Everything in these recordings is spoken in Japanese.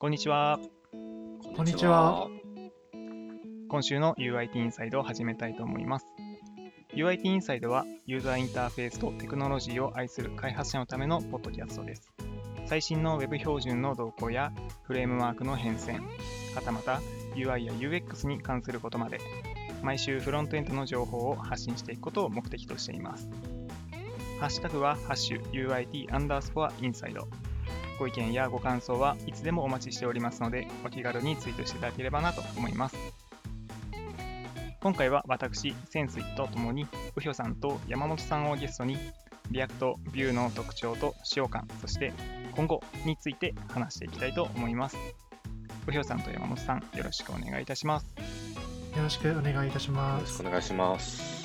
こんにちは。こんにちは。今週の UIT インサイドを始めたいと思います。UIT インサイドはユーザーインターフェースとテクノロジーを愛する開発者のためのポッドキャストです。最新の Web 標準の動向やフレームワークの変遷、はたまた UI や UX に関することまで、毎週フロントエンドの情報を発信していくことを目的としています。ハッシュタグはハッシュ UIT アンダースコアインサイド。ご意見やご感想はいつでもお待ちしておりますので、お気軽にツイートしていただければなと思います。今回は私、潜水とともに、うひょさんと山本さんをゲストに、 React、Vue の特徴と使用感、そして今後について話していきたいと思います。うひょさんと山本さん、よろしくお願いいたします。よろしくお願いいたしよます。ろしくお願いします。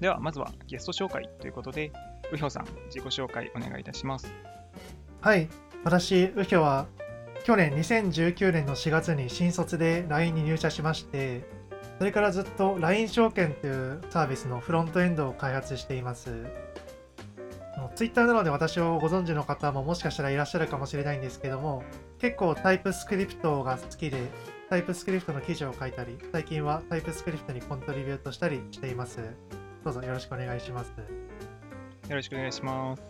では、まずはゲスト紹介ということで、うひょさん、自己紹介お願いいたします。はい、私、ウヒョは去年2019年の4月に新卒で LINE に入社しまして、それからずっと LINE 証券というサービスのフロントエンドを開発しています。Twitter なので私をご存知の方ももしかしたらいらっしゃるかもしれないんですけども、結構タイプスクリプトが好きで、タイプスクリプトの記事を書いたり、最近はタイプスクリプトにコントリビュートしたりしています。どうぞよろしくお願いします。よろしくお願いします。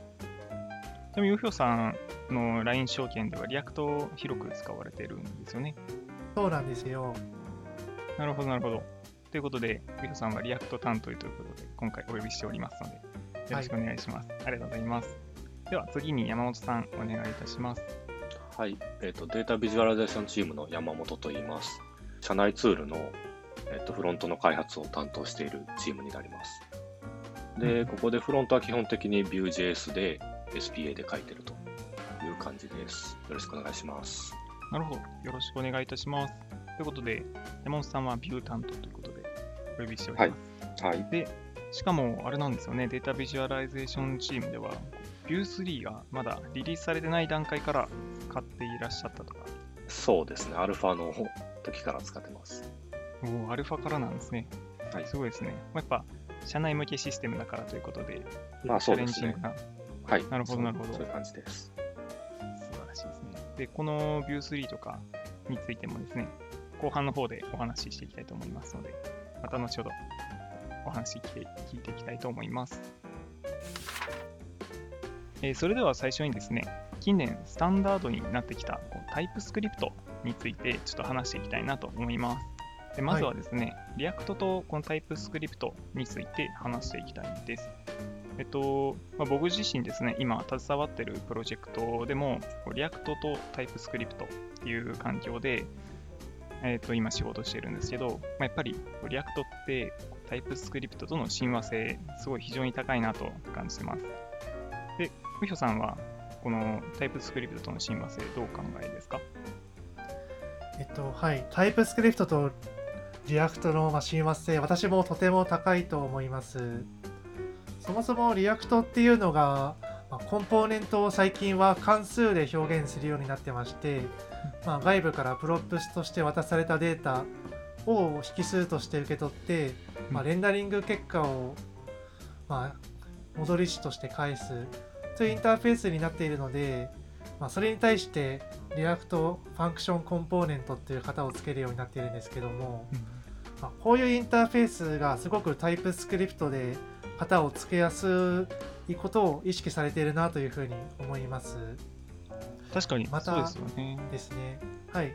ちなみに、うひょさんの LINE 証券では React を広く使われているんですよね。そうなんですよ。なるほど、なるほど。ということで、うひょさんは React 担当ということで、今回お呼びしておりますので、よろしくお願いします。ありがとうございます。では、次に山本さん、お願いいたします。はい、えっ、と、 Data Visualization チームの山本と言います。社内ツールの、えっとフロントの開発を担当しているチームになります。で、ここでフロントは基本的に Vue.js で SPA で書いてるという感じです。よろしくお願いします。なるほど。よろしくお願いいたします。ということで、山本さんは Vue 担当ということで、お呼びしております。はい。で、しかも、あれなんですよね、 Data Visualization チームでは、 Vue 3がまだリリースされてない段階から使っていらっしゃったとか、そうですね、アルファの時から使ってます。おーアルファからなんですね。はいすごいですね。まあやっぱ、社内向けシステムだからということで、まあチャそうですねレンジング。な、はい。なるほどなるほどそういう感じです。素晴らしいですね。で、このビュー3とかについてもですね、後半の方でお話ししていきたいと思いますので、また後ほどお話聞いて聞いていきたいと思います。えーそれでは最初にですね、近年スタンダードになってきたこう TypeScript についてちょっと話していきたいなと思います。でまずはですね、 React とこの TypeScript について話していきたいです。えっと、まあ、僕自身ですね、今携わっているプロジェクトでも、 React と TypeScript っていう環境で、えっと、今仕事してるんですけど、まあ、やっぱり React って TypeScript との親和性、すごい非常に高いなと感じてます。で、うひょさんは、この TypeScript との親和性、どうお考えですか？えっと、はい、 TypeScript と React のまあ親和性、私もとても高いと思います。そもそも React っていうのが、まあコンポーネントを最近は関数で表現するようになってまして、まあ、外部から props として渡されたデータを引数として受け取って、まあ、うんレンダリング結果を、まあ、戻り値として返すというインターフェースになっているので、まあ、それに対して React Function Component っていう型をつけるようになっているんですけども、まあ、こういうインターフェースがすごく TypeScript で型をつけやすいことを意識されているなというふうに思います。確かに、またそうですよね。ですね。はい。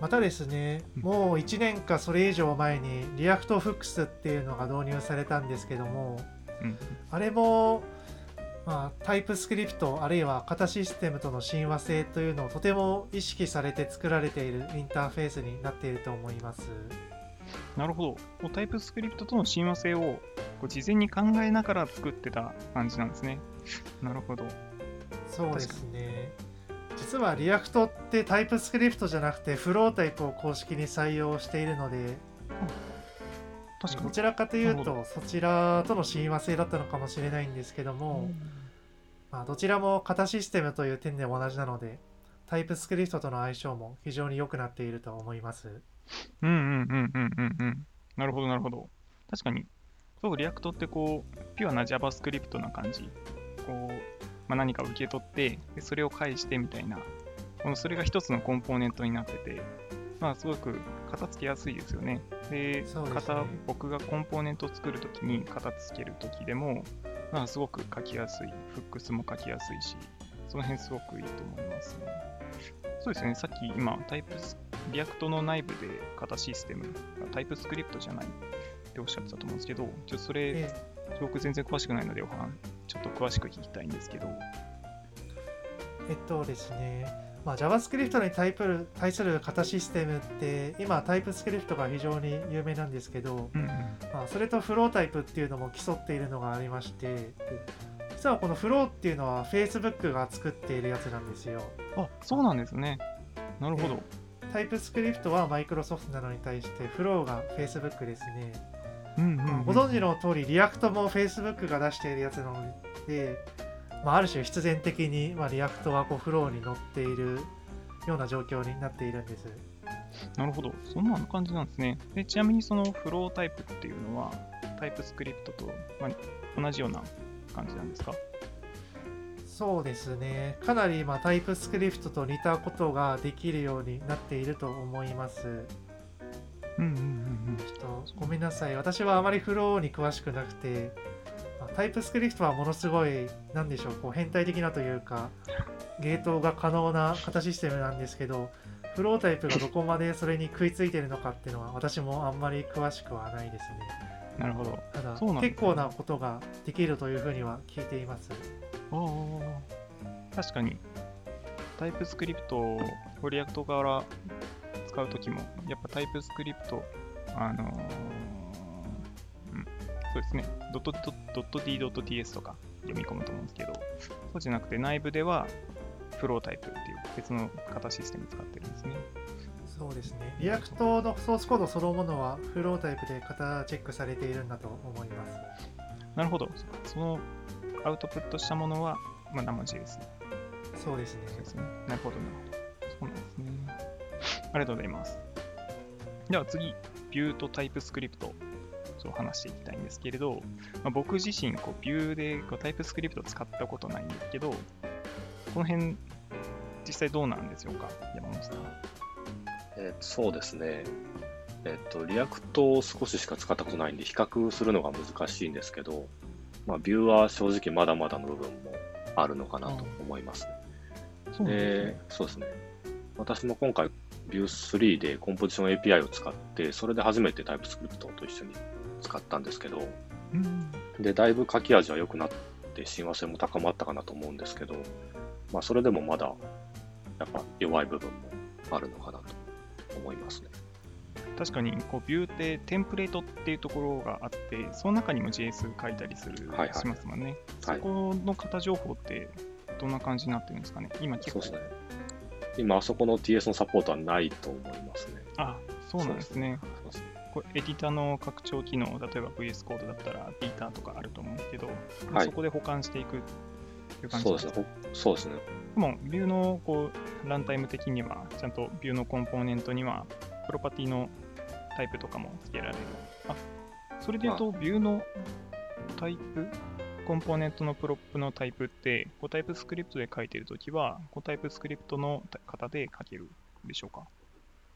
またですねうん。もう1年かそれ以上前に React Hooks っていうのが導入されたんですけどもうん。あれも、まあ、 TypeScript あるいは型システムとの親和性というのをとても意識されて作られているインターフェースになっていると思います。なるほど。タイプスクリプトとの親和性をこう事前に考えながら作ってた感じなんですね。なるほど。そうですね。実は React って TypeScript じゃなくて Flow type を公式に採用しているので確かに。どちらかというとそちらとの親和性だったのかもしれないんですけども、まあ、どちらも型システムという点でも同じなので TypeScript との相性も非常に良くなっていると思います。うんうんうんうんうんうん。なるほど、なるほど。確かに、そう、 React ってこう、ピュアな JavaScript な感じ。こう、まあ、何かを受け取ってで、それを返してみたいな、このそれが一つのコンポーネントになってて、まあ、すごく型付けやすいですよね。で、ですね型僕がコンポーネントを作るときに型付けるときでも、まあ、すごく書きやすい、 hooks も書きやすいし、その辺すごくいいと思いますね。そうですね、さっき今、タイプス、 React の内部で型システム、 TypeScript じゃないっておっしゃってたと思うんですけど、ちょっとそれ、え僕全然詳しくないので、お話ちょっと詳しく聞きたいんですけど、えっとですね、まあ、JavaScript にタイプ対する型システムって今タイプスクリプトが非常に有名なんですけど、うんうん、まあ、それとフロータイプっていうのも競っているのがありまして実はこのフローっていうのは Facebook が作っているやつなんですよ。あ、そうなんですね。なるほど。TypeScript は Microsoft なのに対して Flow が Facebook ですね、うんうんうんご存知の通りリアクトも Facebook が出しているやつなので、まあ、ある種必然的に、まあ、 React はこう Flow に乗っているような状況になっているんですなるほど。そんな感じなんですね。でちなみにその Flow type っていうのは、 TypeScript と、まあ、同じような感じなんですか？そうですね。かなりまあタイプスクリプトと似たことができるようになっていると思います。うんうんうんちょっとごめんなさい。私はあまりフローに詳しくなくてまあタイプスクリプトはものすごいなんでしょうこう変態的なというかゲートが可能な型システムなんですけどフロータイプがどこまでそれに食いついてるのかっていうのは私もあんまり詳しくはないですね。うん。なるほど。ただ、結構なことができるというふうには聞いています確かに。 TypeScript を React から使うときも、やっぱ TypeScript、あのーうん、そうですね、ドットドット .d、.ts とか読み込むと思うんですけど、そうじゃなくて内部では Flow type っていう別の型システム使ってるんですね。そうですね。 React のソースコードそのものは Flow type で型チェックされているんだと思います。なるほど。そのアウトプットしたものは、まあ、生 JS そうですね。ですね。なるほど、なるほど。そうなんですね。ありがとうございます。では次、ビューとタイプスクリプト。そう話していきたいんですけれど、まあ、僕自身こうビューでこうタイプスクリプト使ったことないんですけど、この辺、実際どうなんでしょうか、山本さん。えーそうですね。えっと、 React を少ししか使ったことないんで、比較するのが難しいんですけど、まあ、 Vue は正直まだまだの部分もあるのかなと思いますね。そうですねで、そうですね。私も今回、 Vue 3で Composition API を使って、それで初めて TypeScript と一緒に使ったんですけど、うんで、だいぶ書き味は良くなって、親和性も高まったかなと思うんですけど、まあ、それでもまだ、やっぱ弱い部分もあるのかなと思いますね。確かにこうビューってテンプレートっていうところがあって、その中にも JS 書いたりする、はいはいしますもんね。はいそこの型情報ってどんな感じになってるんですかね？今結構そうですね。今、あそこの TS のサポートはないと思いますね。あ、そうなんですね。すね。これエディターの拡張機能、例えば VS コードだったら、ビーターとかあると思うんですけど、はいそこで保管していくっていう感じそうですね。ほそうですね。でも、 Vue のこうランタイム的には、ちゃんと Vue のコンポーネントには、プロパティのタイプとかも付けられる。あ、それで言うと、 Vue のタイプ、コンポーネントの prop のタイプって、こう TypeScript で書いてるときは、こう TypeScript の型で書けるでしょうか？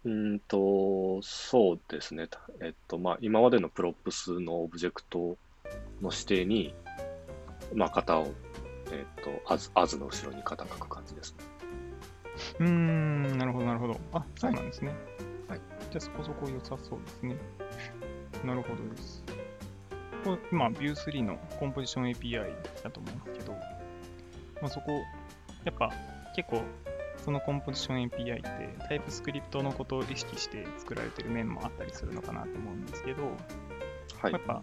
うーんと、そうですね。たえっと、まあ、今までの props のオブジェクトの指定に、まあ、型を、えっと、as, as の後ろに型書く感じですね。うーん、なるほど、なるほど。あ、そうなんですね。はい。じゃあ、そこそこ良さそうですね。なるほどです。これ今、Vue3 のコンポジション API だと思うんですけど、まあ、そこ、やっぱ結構、そのコンポジション API ってタイプスクリプトのことを意識して作られてる面もあったりするのかなと思うんですけど、はいやっ。ぱ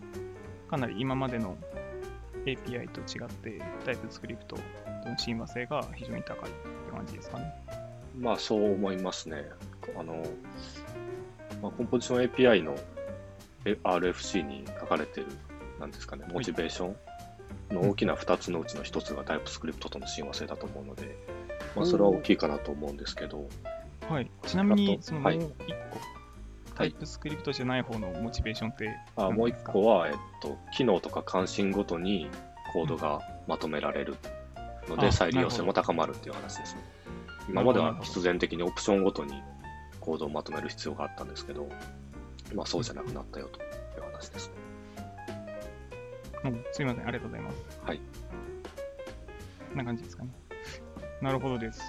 かなり今までの API と違ってタイプスクリプトとの親和性が非常に高いって感じですかね。まあ、そう思いますね。あの、まあ、コンポジション API のえ RFC に書かれてる、なんですかね、モチベーションの大きな2つのうちの1つがタイプスクリプトとの親和性だと思うので、まあ、それは大きいかなと思うんですけど、はい。ちなみに、そのもうはい。一個、タイプスクリプトじゃない方のモチベーションってあもう一何ですか？個は、えっと、機能とか関心ごとにコードがまとめられるので、あ再利用性も高まるっていう話ですね。今までは必然的にオプションごとにコードをまとめる必要があったんですけど、まあそうじゃなくなったよという話ですね。うんすいません、ありがとうございます。はい。こんな感じですかね。なるほどです。じ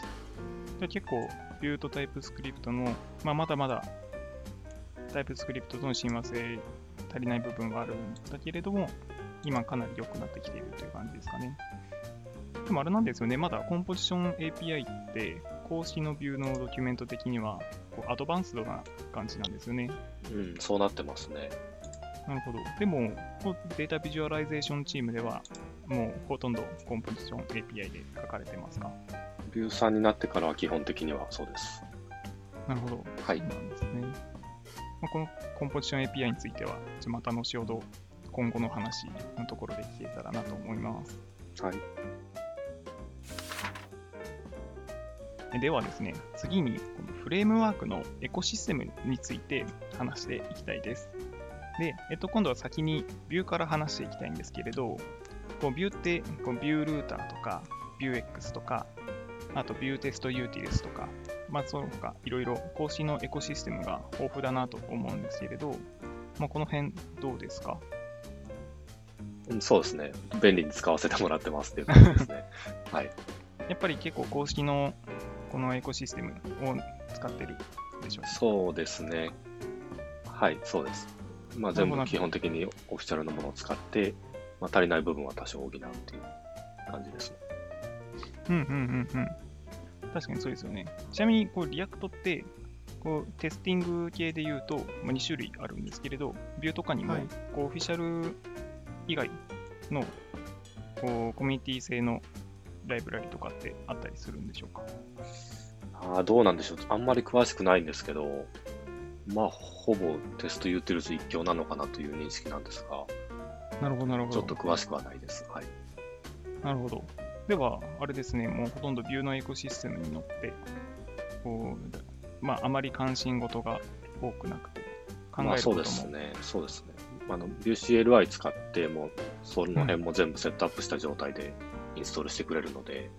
ゃあ結構、 Vue と TypeScript の、まあ、まだまだ TypeScript との親和性足りない部分はあるんだけれども、今かなり良くなってきているという感じですかね。でもあれなんですよね、まだコンポジション API って公式の Vue のドキュメント的にはこう advanced な感じなんですよね。うん、そうなってますね。なるほど。でも、 data visualization チームでは、もうほとんどコンポジション API で書かれてますか？ビューさんになってからは基本的にはそうです。なるほど。はいそうなんですね。まあ、このコンポジション API については、また後ほど今後の話のところで聞けたらなと思います。はい。えではですね、次にこのフレームワークのエコシステムについて話していきたいです。で、えっと、今度は先に Vue から話していきたいんですけれど、こう Vue ってこう Vue Router とか、 Vuex とか、あと Vue Test Utils とか、まあ、その他いろいろ公式のエコシステムが豊富だなと思うんですけれど、まあ、この辺どうですか？うんそうですね。便利に使わせてもらってますっていう感じですね。はい。やっぱり結構公式のこのエコシステムを使ってるでしょうかそうですね。はい、そうです。まあ、全部基本的にオフィシャルのものを使って、まあ、足りない部分は多少補うっていう感じですね。うんうんうんうん。確かにそうですよね。ちなみに、こう、 React って、こう、 testing 系で言うと、まあ、2種類あるんですけれど、 Vue とかにも、はいこう、オフィシャル以外の、こう、コミュニティ製のライブラリとかってあったりするんでしょうか？ああ、どうなんでしょう。あんまり詳しくないんですけど、まあ、ほぼテストユーティルズ一強なのかなという認識なんですが、なるほど、なるほど。ちょっと詳しくはないです。はい。なるほど。では、あれですね、もうほとんどビューのエコシステムに乗って、こう、まあ、あまり関心事が多くなくて、考まあ、えることも、そうですね。そうですね。あの、ビュー CLI 使って、もう、その辺も全部セットアップした状態でインストールしてくれるので、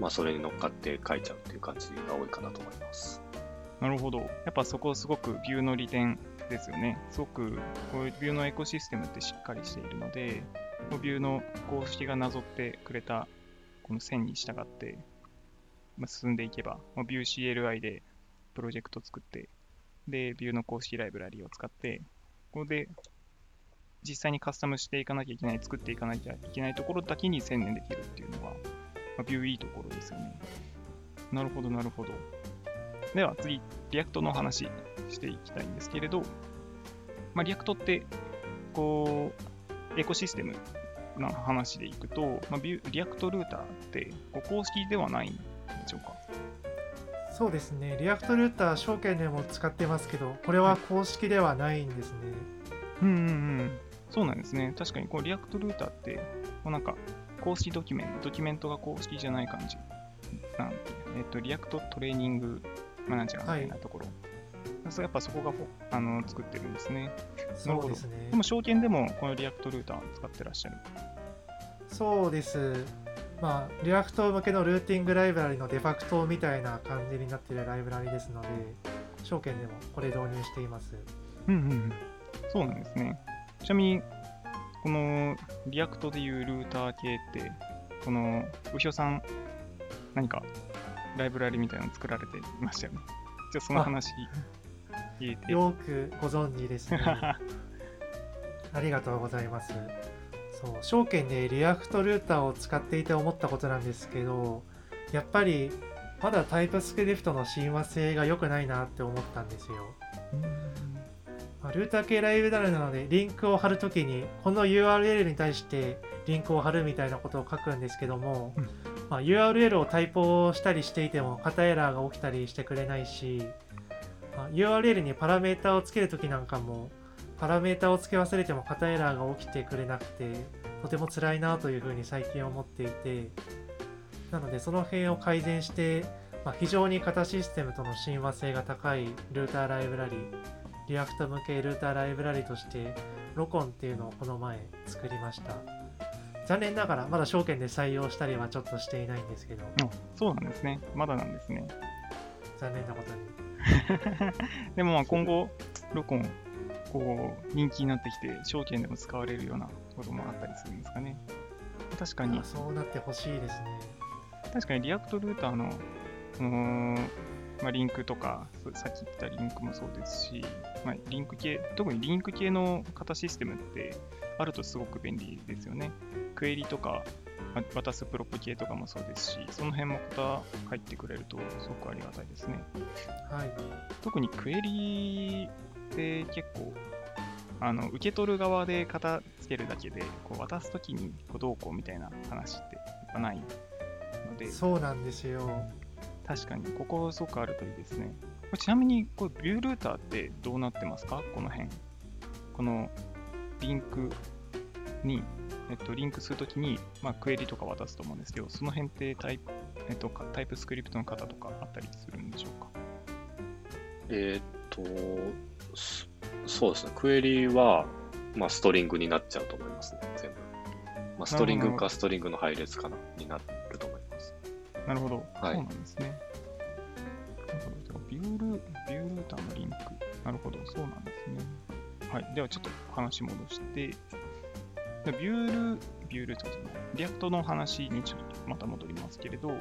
まあ、それに乗っかって書いちゃうっていう感じが多いかなと思います。なるほど。やっぱそこすごくビューの利点ですよね。すごくこういうビューのエコシステムってしっかりしているので、こうビューの公式がなぞってくれたこの線に従って、ま、進んでいけば、まあ、ビュー CLI でプロジェクト作って、で、ビューの公式ライブラリを使って、ここで実際にカスタムしていかなきゃいけない、作っていかなきゃいけないところだけに専念できるっていうのは、まあ、 Vue いいところですよね。なるほど、なるほど。では次、 React の話していきたいんですけれど、まあ、 React って、こう、エコシステムの話でいくと、まあ、ビュ React Router ってこう公式ではないんでしょうか？そうですね、 React Router、証券でも使ってますけど、これは公式ではないんですね。うんうんうん。そうなんですね。確かにこう React Router って、こうなんか公式ドキュメント、ドキュメントが公式じゃない感じなんで、えっと、 React Training マナージャーみたいなところ。そうやっぱそこがあの作ってるんですね。なるほどそうですねで。も証券でもこの React Router 使ってらっしゃる。そうです。まあ、 React 向けのルーティングライブラリのデファクトみたいな感じになっているライブラリですので、証券でもこれ導入しています。うんうんうん。そうなんですね。ちなみに、この React でいうルーター系って、この、うひょさん、何かライブラリみたいなの作られていましたよね。じゃあその話、入れて。よくご存知ですね。ありがとうございます。そう、証券で React Router を使っていて思ったことなんですけど、やっぱりまだタイプスクリプトの親和性が良くないなって思ったんですよ。まあルーター系ライブラリなので、リンクを貼るときに、この URL に対してリンクを貼るみたいなことを書くんですけども、うん。まあ、URL をタイプをしたりしていても、型エラーが起きたりしてくれないし、まあ URL にパラメータをつけるときなんかも、パラメータを付け忘れても型エラーが起きてくれなくて、とても辛いなというふうに最近思っていて、なのでその辺を改善して、まあ、非常に型システムとの親和性が高いルーターライブラリリアクト向けルーターライブラリとしてロコンっていうのをこの前作りました残念ながらまだ証券で採用したりはちょっとしていないんですけどあそうなんですね。まだなんですね。残念なことに でもまあ今後、Rocon、こう、人気になってきて、証券でも使われるようなこともあったりするんですかね。確かにあ、そうなってほしいですね確かに React Router の、その、まあ、リンクとか、そさっき言ったリンクもそうですし、まあ、リンク系、特にリンク系の型システムってあるとすごく便利ですよね。クエリとか、まあ渡すプロップ系とかもそうですし、その辺も型入ってくれるとすごくありがたいですね。はい特にクエリって結構、あの受け取る側で型つけるだけで、こう渡すときにこうどうこうみたいな話ってやっぱないので、そうなんですよ確かにここすごくあるといいですね。これちなみにこれビュールーターってどうなってますか？この辺。このリンクに、えっと、リンクするときに、まあ、クエリとか渡すと思うんですけど、その辺ってタイプ、えっと、かタイプスクリプトの型とかあったりするんでしょうか？えーっと、そそうですね。クエリは、まあ、ストリングになっちゃうと思いますね、全部。まあ、ストリングかストリングの配列かな、になると思います。なるほど。はいそうなんですね。なるほど。じゃあビュール、ビュールーターのリンク。なるほど。そうなんですね。はい。ではちょっと話戻して、で Vue ル、 Vue Router じゃない、 React の話にちょっとまた戻りますけれど、ま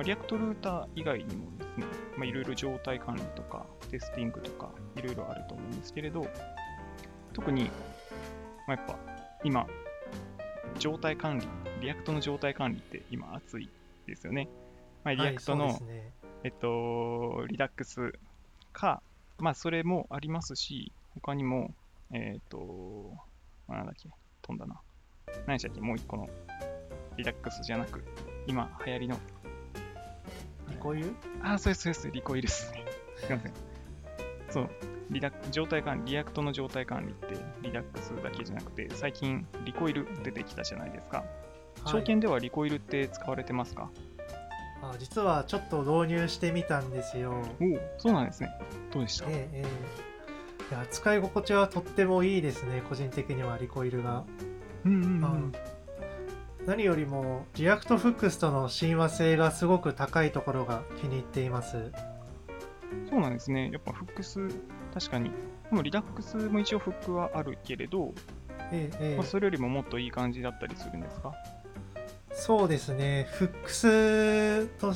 あ、 React Router 以外にもですね、まあ、いろいろ状態管理とか、テスティングとか、いろいろあると思うんですけれど、特に、まあ、やっぱ今、状態管理、 React の状態管理って今熱いですよね。まあ、 React の、はい、ねえっと、 Redux か、まあ、それもありますし、他にも、えっと、まあなんだっけ、飛んだな。何でしたっけ、もう一個の、 Redux じゃなく、今流行りの、 Recoil？ああ、そうです、そうです、 Recoil ですね。すいません。そう、リダ状態管理、 React の状態管理って、 Redux だけじゃなくて、最近、 Recoil 出てきたじゃないですか。証券では Recoil って使われてますか、あ実はちょっと導入してみたんですよ。おお、そうなんですね。どうでした？ええええ。いや使い心地はとってもいいですね個人的には Recoil が、うんうんあうん。何よりも React Hooks との親和性がすごく高いところが気に入っています。そうなんですね。やっぱフックス、確かに。でも Redux も一応フックはあるけれど、ええええ。まあ、それよりももっといい感じだったりするんですか？そうですねフックスと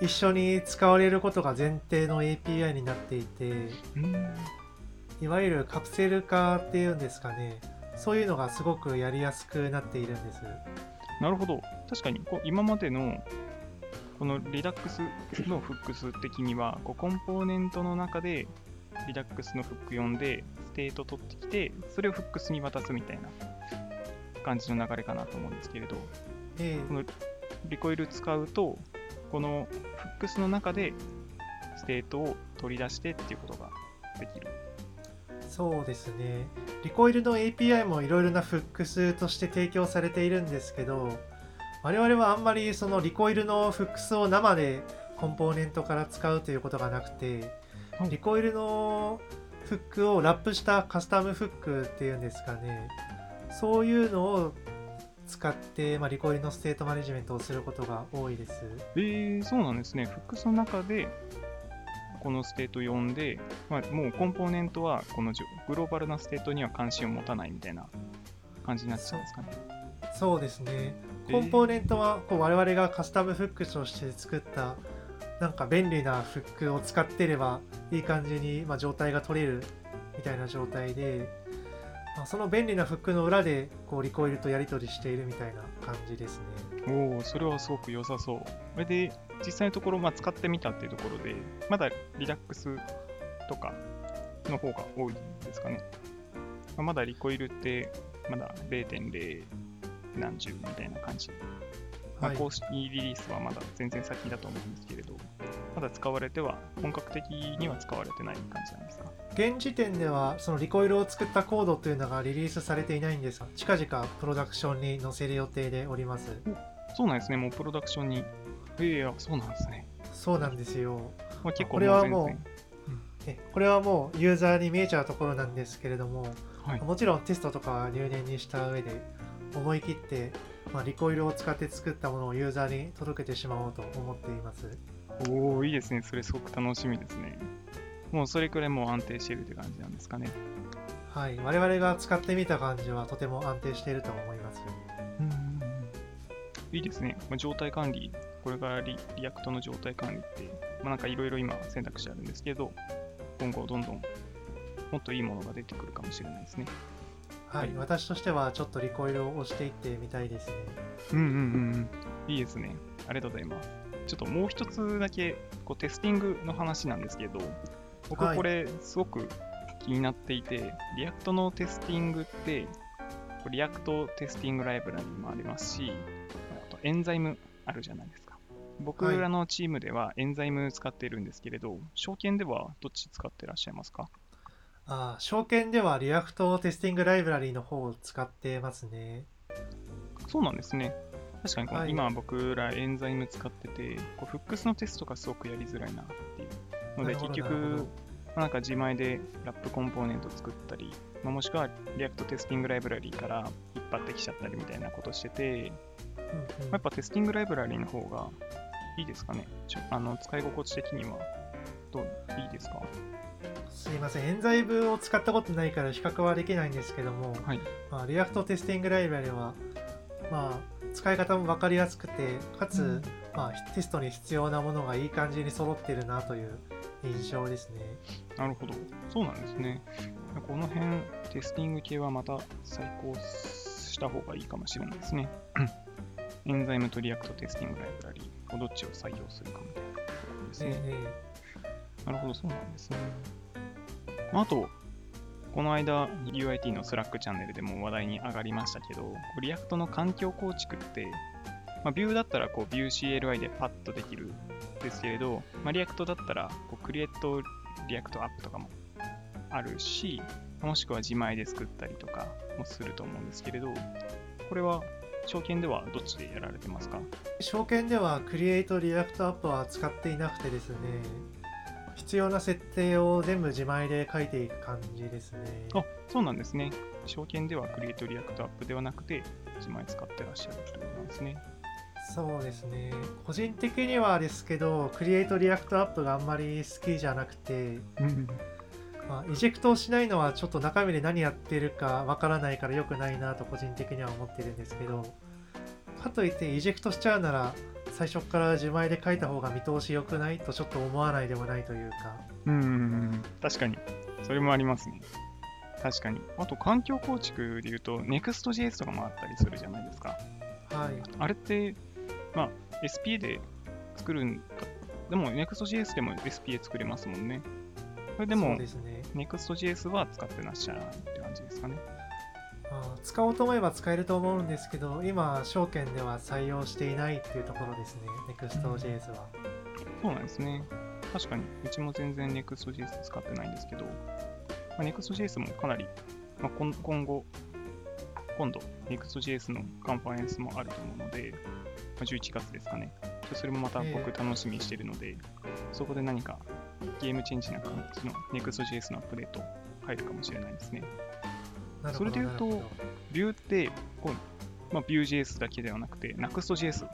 一緒に使われることが前提の API になっていてうん。いわゆるカプセル化っていうんですかねそういうのがすごくやりやすくなっているんですなるほど。確かにこう今までのこの Redux のフックス的にはこうコンポーネントの中で Redux のフック読んでステート取ってきてそれをフックスに渡すみたいな感じの流れかなと思うんですけれどえこの Recoil 使うとこのフックスの中でステートを取り出してっていうことができる。えそうですね。 Recoil の API もいろいろなフックスとして提供されているんですけど我々はあんまりそのリコイルのフックスを生でコンポーネントから使うということがなくてはい。 Recoil のフックをラップしたカスタムフックっていうんですかね。そういうのを使って、まあ、 Recoil のステートマネジメントをすることが多いですえー、そうなんですね。フックスの中でこのステート読んで、まあ、もうコンポーネントはこのグローバルなステートには関心を持たないみたいな感じになっちゃうんですかね。そうですねえーコンポーネントはこう我々がカスタムフックとして作ったなんか便利なフックを使ってればいい感じに、まあ、状態が取れるみたいな状態で、まあ、その便利なフックの裏でこうリコイルとやり取りしているみたいな感じですねおお、それはすごく良さそう。それで、実際のところ、まあ、使ってみたっていうところで、まだリラックスとかの方が多いんですかね。まあまだリコイルって、まだ0.0何十みたいな感じ。まあ、はい公式リリースはまだ全然先だと思うんですけれど、まだ使われては、本格的には使われてない感じなんですか？現時点ではそのリコイルを作ったコードというのがリリースされていないんですが近々プロダクションに載せる予定でおりますそうなんですね、もうプロダクションに。ええあそうなんですね。そうなんですよまあ、結構これはもうこれはもうユーザーに見えちゃうところなんですけれども、はい。もちろんテストとかは入念にした上で思い切って、まあ、リコイルを使って作ったものをユーザーに届けてしまおうと思っています。おおいいですね。それすごく楽しみですね。もうそれくらいもう安定しているって感じなんですかね。はい、我々が使ってみた感じはとても安定していると思います。うんいいですね。まあ状態管理、これからリ React の状態管理って、まあ、なんかいろいろ今選択肢あるんですけど、今後どんどんもっといいものが出てくるかもしれないですね。はい、私としてはちょっと Recoil を押していってみたいですね。うんうんうん。いいですね。ありがとうございます。ちょっともう一つだけこうテスティングの話なんですけど、僕はこれすごく気になっていて、 React のテスティングって、 React Testing Library もありますし、あと Enzyme あるじゃないですか。僕らのチームでは Enzyme 使ってるんですけれど、証券ではどっち使ってらっしゃいますか？あー証券では React Testing Library の方を使ってますね。そうなんですね。確かにこのはい。今僕ら Enzyme 使ってて、こうフックスのテストがすごくやりづらいなっていうので、結局、ど。なんか自前でラップコンポーネント作ったり、まあ、もしくは React Testing Library から引っ張ってきちゃったりみたいなことしてて、うんうん。まあやっぱ Testing Library の方がいいですかね。あの使い心地的にはどういいですか？すいません、 Enzyme を使ったことないから比較はできないんですけども、はい。まあ、 React Testing Library は、まあ、使い方も分かりやすくて、かつ、うんまあ、テストに必要なものがいい感じに揃ってるなという印象ですね。なるほど。そうなんですね。この辺、テスティング系はまた再考した方がいいかもしれないですね。 Enzyme と React Testing Library、どっちを採用するかみたいなところですえね。えなるほど、そうなんですね。あと、この間 UIT の Slack チャンネルでも話題に上がりましたけど、 React の環境構築って、まあ、 Vue だったらこう Vue CLI でパッとできるんですけれど、まあ、 React だったらこう Create React App とかもあるし、もしくは自前で作ったりとかもすると思うんですけれど、これは証券ではどっちでやられてますか？証券では Create React App は使っていなくてですね、必要な設定を全部自前で書いていく感じですね。あ、そうなんですね。証券では Create Re act App ではなくて、自前使ってらっしゃるってことなんですね。そうですね。個人的にはですけど、 Create React App があんまり好きじゃなくて、まあ、 eject をしないのはちょっと中身で何やってるかわからないから良くないなと個人的には思ってるんですけど、かといって eject しちゃうなら、最初から自前で書いた方が見通し良くないとちょっと思わないでもないというか、うん確かに。それもありますね。確かに。あと、環境構築で言うと、Next.js とかもあったりするじゃないですか。はい。あれって、まあ、SPA で作るんだ。でも、Next.js でも SPA 作れますもんね。それでもね。Next.js は使ってらっしゃらないって感じですかね。まあ、使おうと思えば使えると思うんですけど、今、証券では採用していないっていうところですね、Next.js は。そうなんですね。確かに、うちも全然 Next.js 使ってないんですけど、まあ、Next.js もかなり、まあ、今今後、今度、Next.js のカンファレンスもあると思うので、まあ、11月ですかね。それもまたええ僕楽しみにしているので、そこで何かゲームチェンジな感じの Next.js のアップデート入るかもしれないですね。それで言うとビューって、こうまあ、Vue.js だけではなくて、Next.js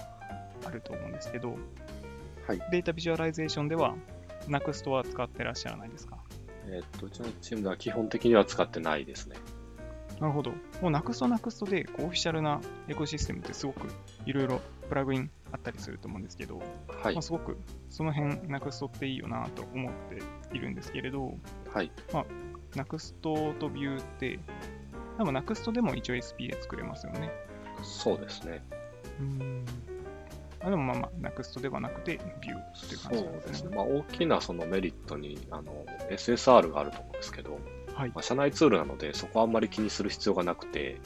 あると思うんですけど、はい。 data visualization では Next は使ってらっしゃらないですか？えーっと、うちのチームでは基本的には使ってないですね。なるほど。もう Next Next でこうオフィシャルなエコシステムってすごくいろいろプラグインあったりすると思うんですけど、はいまあ、。すごくその辺 Next っていいよなと思っているんですけれど、はい。Next と Vue って、多分 Next でも一応 SPA 作れますよね。そうですね。うん。あでもまあまあ Next ではなくて Vue っていう感じでね。ですすね。まあ、大きなそのメリットにあの SSR があると思うんですけど、はいまあ、社内ツールなので、そこはあんまり気にする必要がなくて、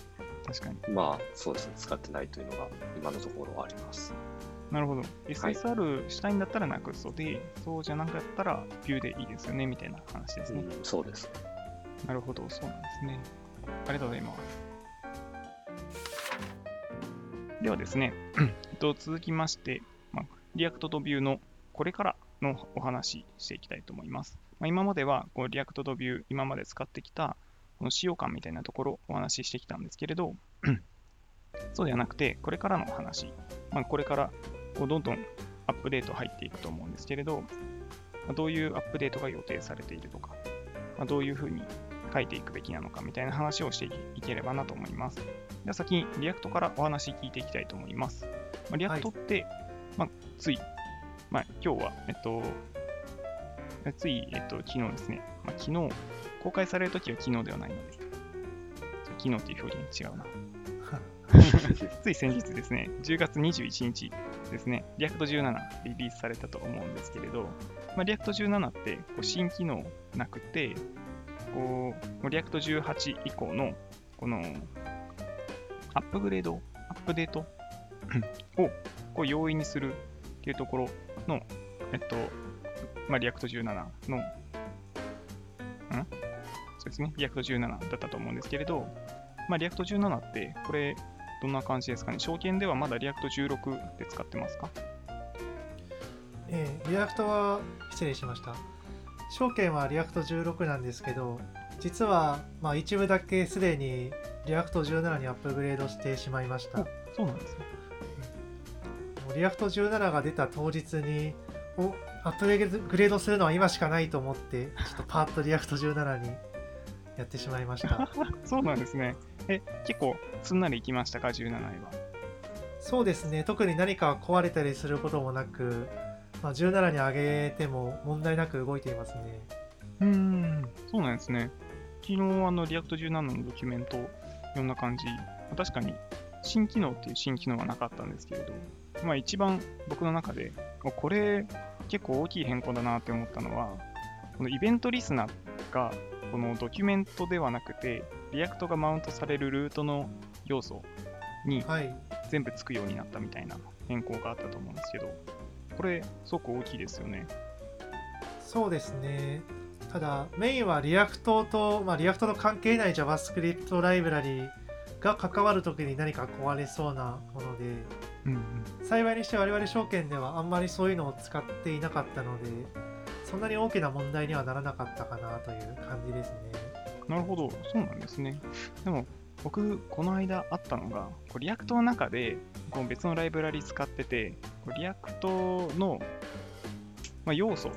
確かに。まあ、そうですね、使ってないというのが今のところはあります。なるほど。SSR したいんだったら Next で、そうじゃなかったら Vue でいいですよねみたいな話ですね。うん、そうですね。なるほど、そうなんですね。ありがとうございます。ではですね、えっと続きまして、まあ、 React と Vue のこれからのお話ししていきたいと思います。まあ、今まではこう React と Vue、今まで使ってきたこの使用感みたいなところをお話ししてきたんですけれど、そうではなくて、これからの話、まあ、これからこうどんどんアップデート入っていくと思うんですけれど、まあどういうアップデートが予定されているとか、まあ、どういうふうに書いていくべきなのかみたいな話をしていければなと思います。では先に React からお話聞いていきたいと思います。まあ、React って、まあ、つい、まあ、今日は、えっと、つい、えっと、昨日ですね、まあ、昨日、公開されるときは昨日ではないので、昨日っていう表現違うな。つい先日ですね、10月21日ですね、React 17リリースされたと思うんですけれど、まあ、React 17ってこう新機能なくて、こう React 18以降のこのアップグレード、アップデートをこう容易にするっていうところの、えっと、まあ、React 17の、んそうですね、React 17だったと思うんですけれど、まあ、React 17って、これ、どんな感じですかね証券ではまだ React 16で使ってますかえー、 React は失礼しました証券は React 16なんですけど実はまあ一部だけすでに React 17にアップグレードしてしまいましたもそうなんですね。う React 17が出た当日におアップグレードするのは今しかないと思ってちょっとパーッと React 17にやってしまいました そうなんですね。え、結構すんなりいきましたか、17位は。そうですね特に何か壊れたりすることもなく、まあ、17に上げても問題なく動いていますね。うーん、そうなんですね。昨日、あの、React 17のドキュメント、いろんな感じ、まあ確かに、新機能っていう新機能はなかったんですけれど、まあ一番僕の中で、これ結構大きい変更だなって思ったのは、この event listener が、このドキュメントではなくて、React がマウントされるルートの要素にはい。全部つくようになったみたいな変更があったと思うんですけど、これ、すごく大きいですよね。そうですね。ただ、メインは React と、まあ、 React の関係ない JavaScript ライブラリが関わるときに何か壊れそうなもので、うんうん。幸いにして我々証券ではあんまりそういうのを使っていなかったので、そんなに大きな問題にはならなかったかなという感じですね。なるほど、そうなんですね。でも、僕、この間あったのが、こう React の中でこう別のライブラリ使ってて、こう React の、まあ、要素、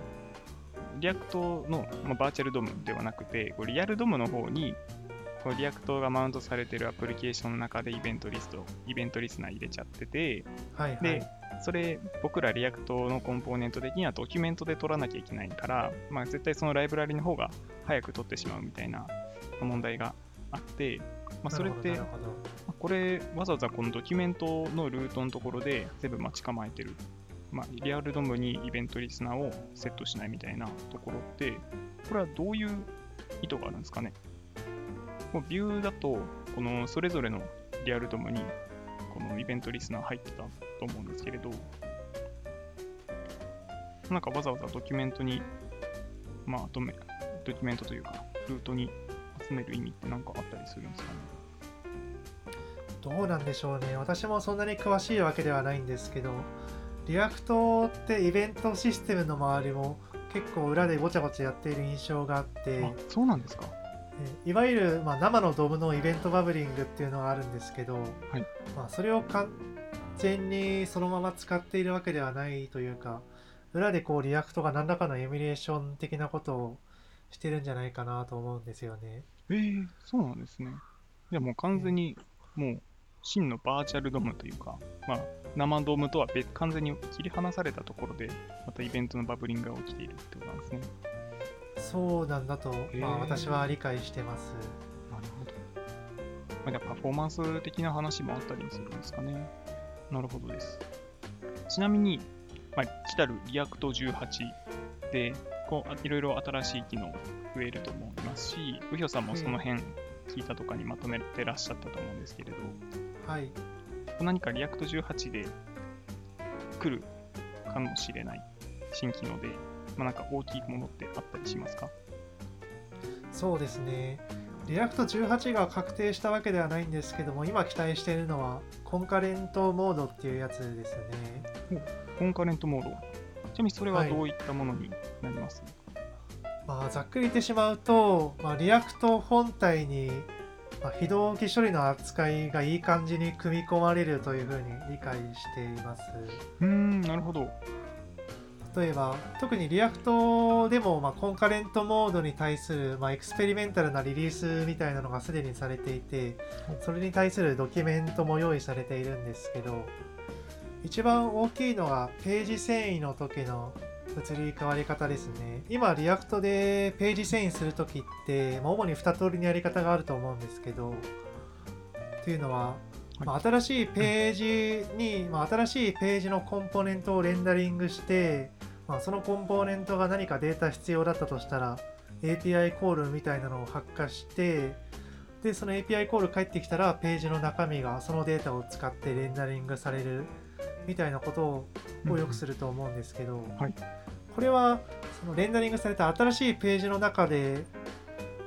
React の、まあ、 virtual DOM ではなくて、こう real DOM の方に、こう React がマウントされてるアプリケーションの中でイベントリスト、 event listener 入れちゃってて、はいはいで。それ、僕ら React のコンポーネント的にはドキュメントで取らなきゃいけないから、まあ、絶対そのライブラリの方が早く取ってしまうみたいな問題があって、まあ、それってまあこれ、わざわざこのドキュメントのルートのところで全部待ち構えてる。まあ、 real DOM に event listener をセットしないみたいなところって、これはどういう意図があるんですかね。こう Vue だと、このそれぞれの real DOM にこの event listener 入ってたと思うんですけれど、なんかわざわざドキュメントに、まあ、 DOM ドキュメントというか、ルートに集める意味って何かあったりするんですかね？ほどどうなんでしょうね。私もそんなに詳しいわけではないんですけど、 React って event system の周りも結構裏でごちゃごちゃやっている印象があって、あ、そうなんですか？えいわゆる、まあ、生の DOM の event bubbling っていうのがあるんですけど、はいまあ、それを完全にそのまま使っているわけではないというか裏でこう React が何らかの emulation 的なことをしてるんじゃないかなと思うんですよね。えー、そうなんですね。いや、もう完全に、もう、真の virtual DOM というか、まあ、生 DOM とは別完全に切り離されたところで、またイベントの bubbling が起きているってことなんですね。そうなんだと、ーまあ、私は理解してます。なるほど。まあ、じゃあパフォーマンス的な話もあったりするんですかね。なるほどです。ちなみに、まあ、来たる React 18で、こう、あいろいろ新しい機能増えると思いますし、ウヒョさんもその辺 Qiita とかにまとめてらっしゃったと思うんですけれど、はい。何か React 18で来るかもしれない新機能で、まあ、なんか大きいものってあったりしますか？そうですね。 React 18が確定したわけではないんですけども、今期待しているのは Concurrent Mode っていうやつですね。 Concurrent Mode。ちなみにそれははいどういったものになります、まあ、ざっくり言ってしまうと、まあ、 React 本体に、まあ、非同期処理の扱いがいい感じに組み込まれるというふうに理解しています。うーん、なるほど。例えば特に React でも、まあ、 Concurrent Mode に対する、まあ、 experimental なリリースみたいなのがすでにされていてそれに対するドキュメントも用意されているんですけど一番大きいのがページ遷移の時の移り変わり方ですね。今 React でページ遷移する時って、まあ、主に2通りのやり方があると思うんですけどというのはまあ、新しいページに、まあ、新しいページのコンポーネントをレンダリングして、まあ、そのコンポーネントが何かデータ必要だったとしたら API コールみたいなのを発火してでその API コール返ってきたらページの中身がそのデータを使ってレンダリングされるみたいなことをよくすると思うんですけど、はい。これはそのレンダリングされた新しいページの中で、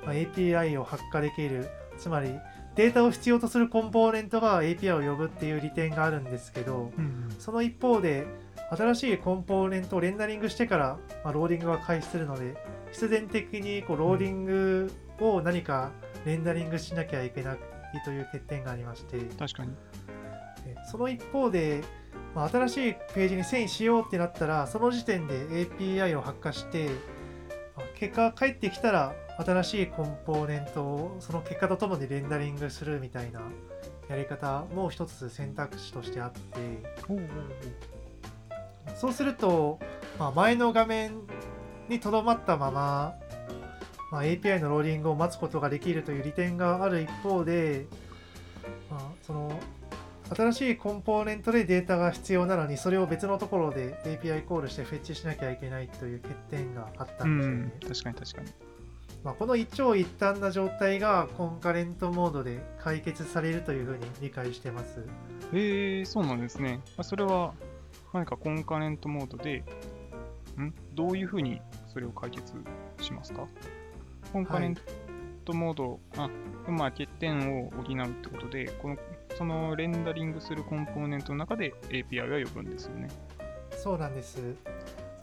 まあ API を発火できるつまりデータを必要とするコンポーネントが API を呼ぶっていう利点があるんですけどうんうん。その一方で新しいコンポーネントをレンダリングしてから、まあ、ローディングが開始するので必然的にこうローディングを何かレンダリングしなきゃいけないという欠点がありまして確かに。えその一方で、まあ、新しいページに遷移しようってなったらその時点で API を発火して、まあ結果が返ってきたら新しいコンポーネントをその結果とともにレンダリングするみたいなやり方も一つ選択肢としてあってそうすると、まあ、前の画面にとどまったまま、まあ、API のローディングを待つことができるという利点がある一方で、まあ、その新しいコンポーネントでデータが必要なのにそれを別のところで API コールしてフェッチしなきゃいけないという欠点があったうんですよね。ん、確かに確かに。まあ、この一長一短な状態がコンカレントモードで解決されるというふうに理解してます。えー、そうなんですね。あそれは何かコンカレントモードで、ん？どういうふうにそれを解決しますか？コンカレントモード、あ、まあ欠点を補うってことで、このそのレンダリングするコンポーネントの中で API は呼ぶんですよね。そうなんです。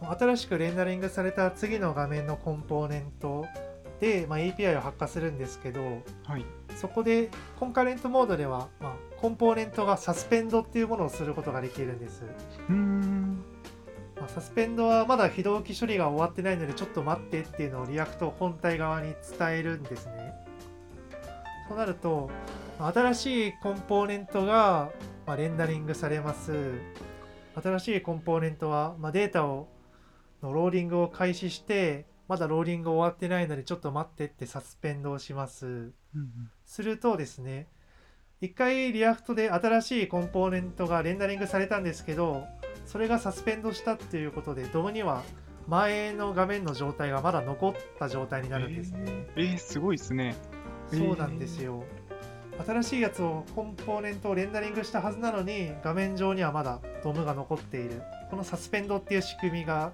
新しくレンダリングされた次の画面のコンポーネントで、まあ、API を発火するんですけど、はい。そこで Concurrent Mode では、まあ、コンポーネントが suspend っていうものをすることができるんです。うーん。まあ、 suspend はまだ非同期処理が終わってないのでちょっと待ってっていうのを React 本体側に伝えるんですね。そうなると、まあ新しいコンポーネントが、まあ、レンダリングされます。新しいコンポーネントは、まあ、データをのローディングを開始して、まだローディング終わってないのでちょっと待ってって suspend をします。うんするとですね、一回 React で新しいコンポーネントがレンダリングされたんですけど、それが suspend したっていうことで、 DOM には前の画面の状態がまだ残った状態になるんですね。えー、えーすごいですね。えーそうなんですよ。新しいやつをコンポーネントをレンダリングしたはずなのに、画面上にはまだ DOM が残っている。この suspend っていう仕組みが、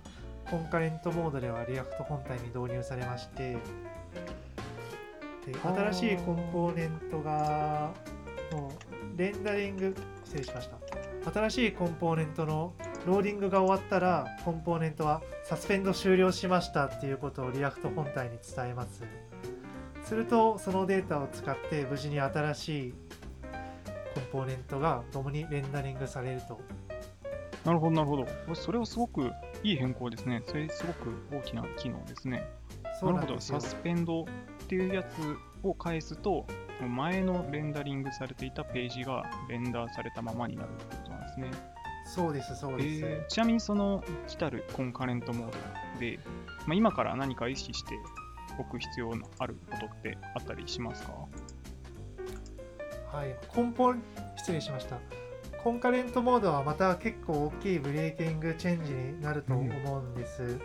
Concurrent Mode では React 本体に導入されまして、新しいコンポーネントが、のレンダリング、失礼しました。新しいコンポーネントのローディングが終わったら、コンポーネントは suspend 終了しましたっていうことを React 本体に伝えます。するとそのデータを使って無事に新しいコンポーネントが共にレンダリングされるとなるほど、なるほど。それはすごくいい変更ですね。それすごく大きな機能ですね。なるほど。サスペンドっていうやつを返すと、前のレンダリングされていたページがレンダーされたままになるってことなんですね。そうですそうです、えーちなみにその来たるコンカレントモードで、まあ、今から何か意識しておく必要のあることってあったりしますか？はいコンポ失礼しました。コンカレントモードはまた結構大きいブレーキングチェンジになると思うんです、うん。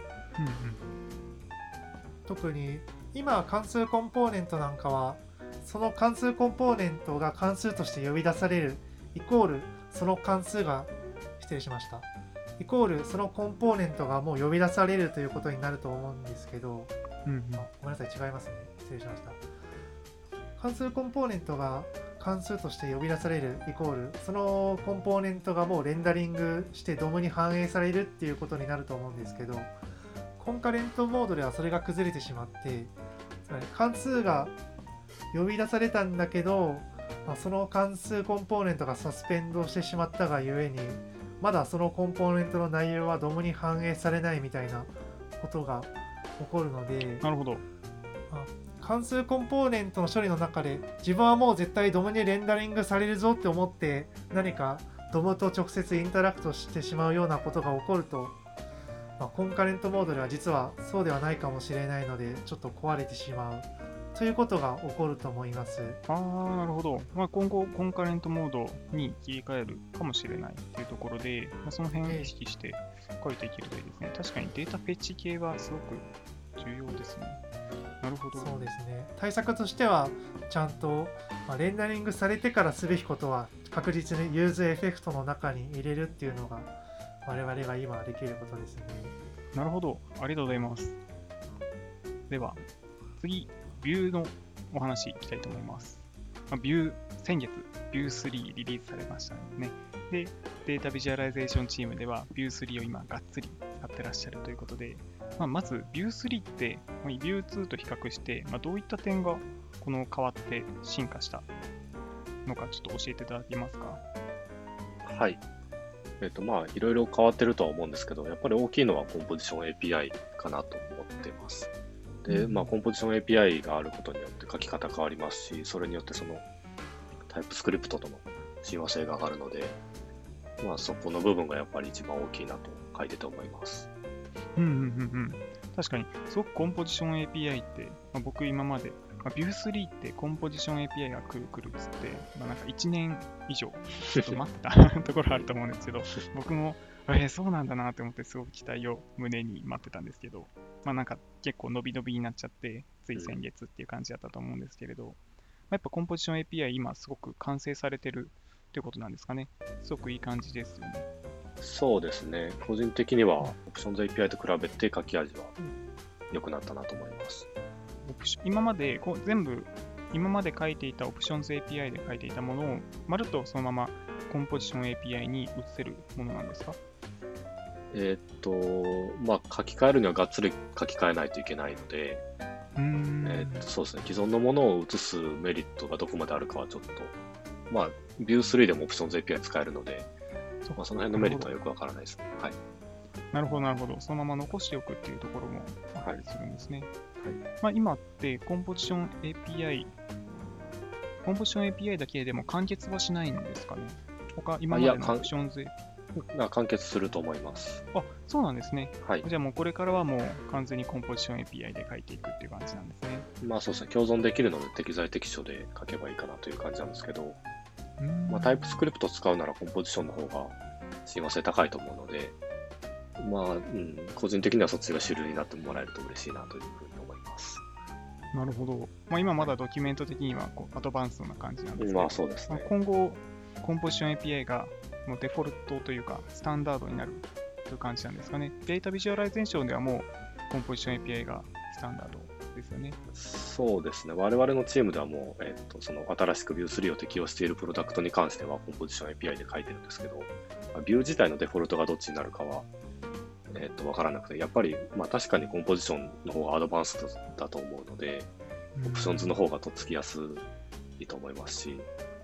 特に今関数コンポーネントなんかはその関数コンポーネントが関数として呼び出されるイコールその関数が失礼しました。イコールそのコンポーネントがもう呼び出されるということになると思うんですけど。うんうん。あごめんなさい違いますね。失礼しました。関数コンポーネントが関数として呼び出されるイコールそのコンポーネントがもうレンダリングしてドムに反映されるっていうことになると思うんですけどコンカレントモードではそれが崩れてしまってつまり関数が呼び出されたんだけど、まあ、その関数コンポーネントがサスペンドしてしまったがゆえにまだそのコンポーネントの内容はどもに反映されないみたいなことが起こるのでなるほど。関数コンポーネントの処理の中で自分はもう絶対ドムにレンダリングされるぞって思って何かドムと直接インタラクトしてしまうようなことが起こると、まあ、コンカレントモードでは実はそうではないかもしれないのでちょっと壊れてしまうということが起こると思います。ああ、なるほど。まあ、今後、コンカレントモードに切り替えるかもしれないというところで、まあ、その辺を意識して書いていけるといいですね。確かに data fetch 系はすごく重要ですね。なるほど。そうですね対策としてはちゃんと、まあ、レンダリングされてからすべきことは確実に useEffect の中に入れるっていうのが我々が今できることですね。なるほど。ありがとうございます。では、次、 Vue のお話いきたいと思います。まあ、 Vue、先月、 Vue 3リリースされましたね。で、データビジュアライゼーションチームでは、 Vue 3を今、がっつり使ってらっしゃるということで、まあ、まず、 Vue 3って、まあ Vue 2と比較して、まあ、どういった点がこの変わって進化したのか、ちょっと教えていただけますか？はい。えっ、と、まあ、いろいろ変わってるとは思うんですけど、やっぱり大きいのはコンポジション API かなと思ってます。で、うんまあ、コンポジション API があることによって書き方変わりますし、それによってそのタイプスクリプトとの親和性が上がるので、まあ、そこの部分がやっぱり一番大きいなと書いてて思います。うんうんうんうん。確かに、すごくコンポジション API って、まあ、僕今まで、まあ、Vue3 ってコンポジション API が来る来るっつって、まあ、なんか1年以上、ちょっと待ってた ところあると思うんですけど、僕も、えーそうなんだなって思って、すごく期待を胸に待ってたんですけど、まあなんか結構伸び伸びになっちゃって、つい先月っていう感じだったと思うんですけれど、まあ、やっぱコンポジション API 今すごく完成されてるっていうことなんですかね。すごくいい感じですよね。そうですね。個人的には、オプションズ API と比べて書き味は良くなったなと思います。オプション今までこう全部、今まで書いていたオプションズ API で書いていたものを、まるっとそのままコンポジション API に移せるものなんですか？えーっと、まあ、書き換えるにはがっつり書き換えないといけないので。えーっと、そうですね、既存のものを移すメリットがどこまであるかはちょっと、まあ、Vue3 でも Options API 使えるので、そまあ、その辺のメリットはよくわからないですね。はい。なるほど、なるほど。そのまま残しておくっていうところもあったりするんですね。まあ、今ってコンポジション API、コンポジション API だけでも完結はしないんですかね他、今までのいや完結すると思います。あ、そうなんですね。はい。じゃあもうこれからはもう完全にコンポジション API で書いていくっていう感じなんですね。まあそうですね、共存できるので適材適所で書けばいいかなという感じなんですけど、まあ、タイプスクリプト使うならコンポジションの方が親和性高いと思うので、まあ、うん、個人的にはそっちが主流になってもらえると嬉しいなというふうに思います。なるほど。まあ、今まだドキュメント的にはこう advance な感じなんですけど、まあそうですまあね。今後、コンポジション API がもうデフォルトというか、スタンダードになるという感じなんですかね。データビジュアライゼーションではもうコンポジション API がスタンダードですよね。そうですね。我々のチームではもう、えっと、その新しく Vue3 を適用しているプロダクトに関してはコンポジション API で書いてるんですけど、まあ Vue 自体のデフォルトがどっちになるかは、えっと、わからなくて、やっぱり、まあ確かに Composition の方が advanced だと思うので、 Options の方がとっつきやすいと思いますし、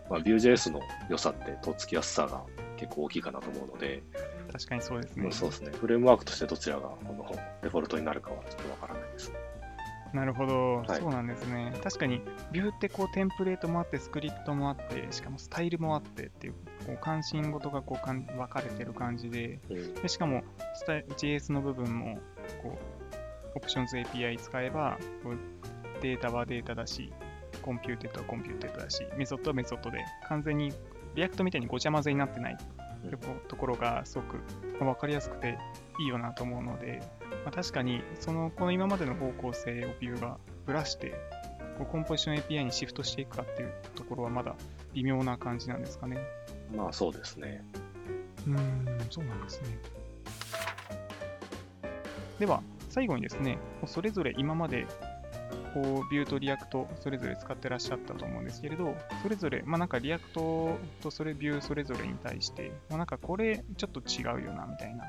まあ、Vue.js の良さってとっつきやすさが結構大きいかなと思うので、確かにそうですねまあ。そうですね。フレームワークとしてどちらがこのデフォルトになるかはちょっとわからないです。なるほど、はいそうなんですね。確かに、 Vue ってこうテンプレートもあって、スクリプトもあって、しかもスタイルもあってっていう、こう関心事がこうかん分かれてる感じで、うんでしかもスタイ JS の部分もこうオプションズ API 使えばデータはデータだし、 computed は computed だし、メソッドはメソッドで完全に React みたいにごちゃ混ぜになってないうんとこところがすごく分かりやすくていいよなと思うので、まあ、確かにそのこの今までの方向性を Vue がぶらしてこうコンポジション API にシフトしていくかっていうところはまだ微妙な感じなんですかね。まあそうですね。うーん、そうなんですね。では、最後にですね、それぞれ今までこう、 Vue と React、それぞれ使ってらっしゃったと思うんですけれど、それぞれ、まあなんか React とそれ Vue それぞれに対して、まあなんかこれちょっと違うよな、みたいな。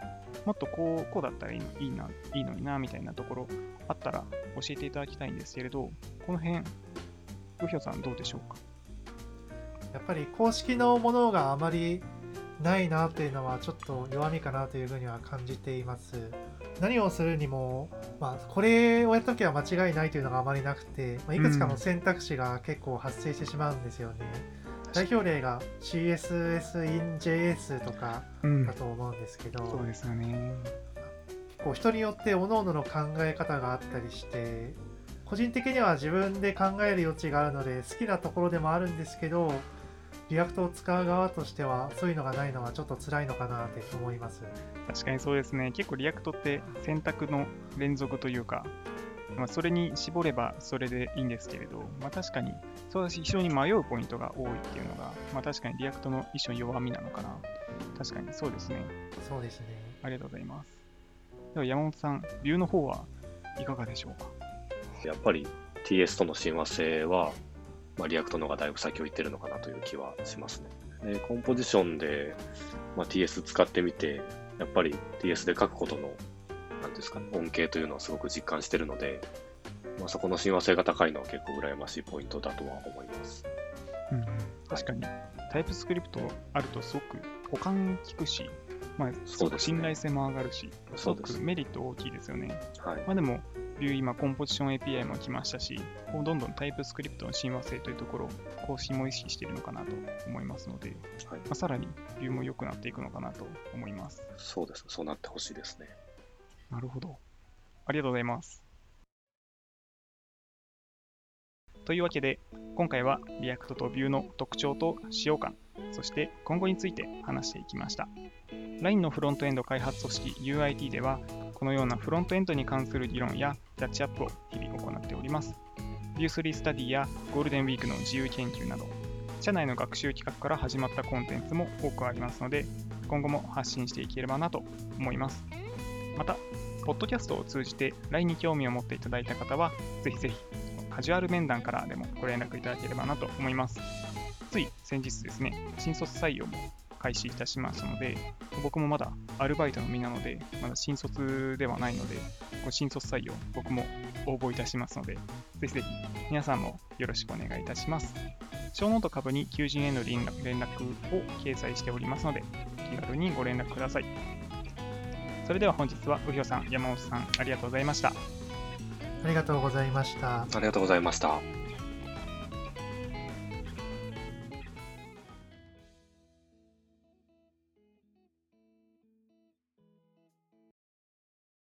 もっとこう、こうだったらいいのいいな、いいのにな、みたいなところあったら教えていただきたいんですけれど、この辺、ウヒョさんどうでしょうか？やっぱり公式のものがあまりないなっていうのはちょっと弱みかなというふうには感じています。何をするにも、まあ、これをやった時は間違いないというのがあまりなくて、まあ、いくつかの選択肢が結構発生してしまうんですよね。代表例が CSS in JS とかうんだと思うんですけど、そうですよね。結構人によって各々の考え方があったりして個人的には自分で考える余地があるので好きなところでもあるんですけど React を使う側としてはそういうのがないのはちょっと辛いのかなって思います確かにそうですね。結構 React って選択の連続というか、まあ、それに絞ればそれでいいんですけれど、まあ、確かにそうだし非常に迷うポイントが多いっていうのが、まあ、確かに React の一種の弱みなのかな。確かにそうですね。そうですねありがとうございます。では山本さん、 Vue の方はいかがでしょうか？やっぱり TS との親和性は、まあ、 React の方がだいぶ先を行ってるのかなという気はしますね。で Composition で、まあ、TS 使ってみて、やっぱり TS で書くことの、なんですかね、恩恵というのはすごく実感してるので、まあ、そこの親和性が高いのは結構羨ましいポイントだとは思います。うん、確かに、タイプスクリプトあるとすごく保管効くし、まあ、すごく信頼性も上がるし、すごくメリット大きいですよね。はい。まあでも、ビュー今、コンポジション API も来ましたし、こうどんどんタイプスクリプトの親和性というところを更新も意識しているのかなと思いますので、はいまあ、さらにビューも良くなっていくのかなと思います。そうです。そうなってほしいですね。なるほど。ありがとうございます。というわけで、今回は React と Vue の特徴と使用感、そして今後について話していきました。LINE のフロントエンド開発組織 UIT では、このようなフロントエンドに関する議論やキャッチアップを日々行っております。Vue3 スタディやゴールデンウィークの自由研究など、社内の学習企画から始まったコンテンツも多くありますので、今後も発信していければなと思います。また、ポッドキャストを通じて LINE に興味を持っていただいた方は、ぜひぜひカジュアル面談からでもご連絡いただければなと思います。つい先日ですね、新卒採用も開始いたしましたので、僕もまだアルバイトの身なので、まだ新卒ではないので、新卒採用、僕も応募いたしますので、ぜひぜひ皆さんもよろしくお願いいたします。小ノート株に求人への連絡連絡を掲載しておりますので、お気軽にご連絡ください。それでは本日は、うひょさん、山本さん、ありがとうございました。ありがとうございましたありがとうございました。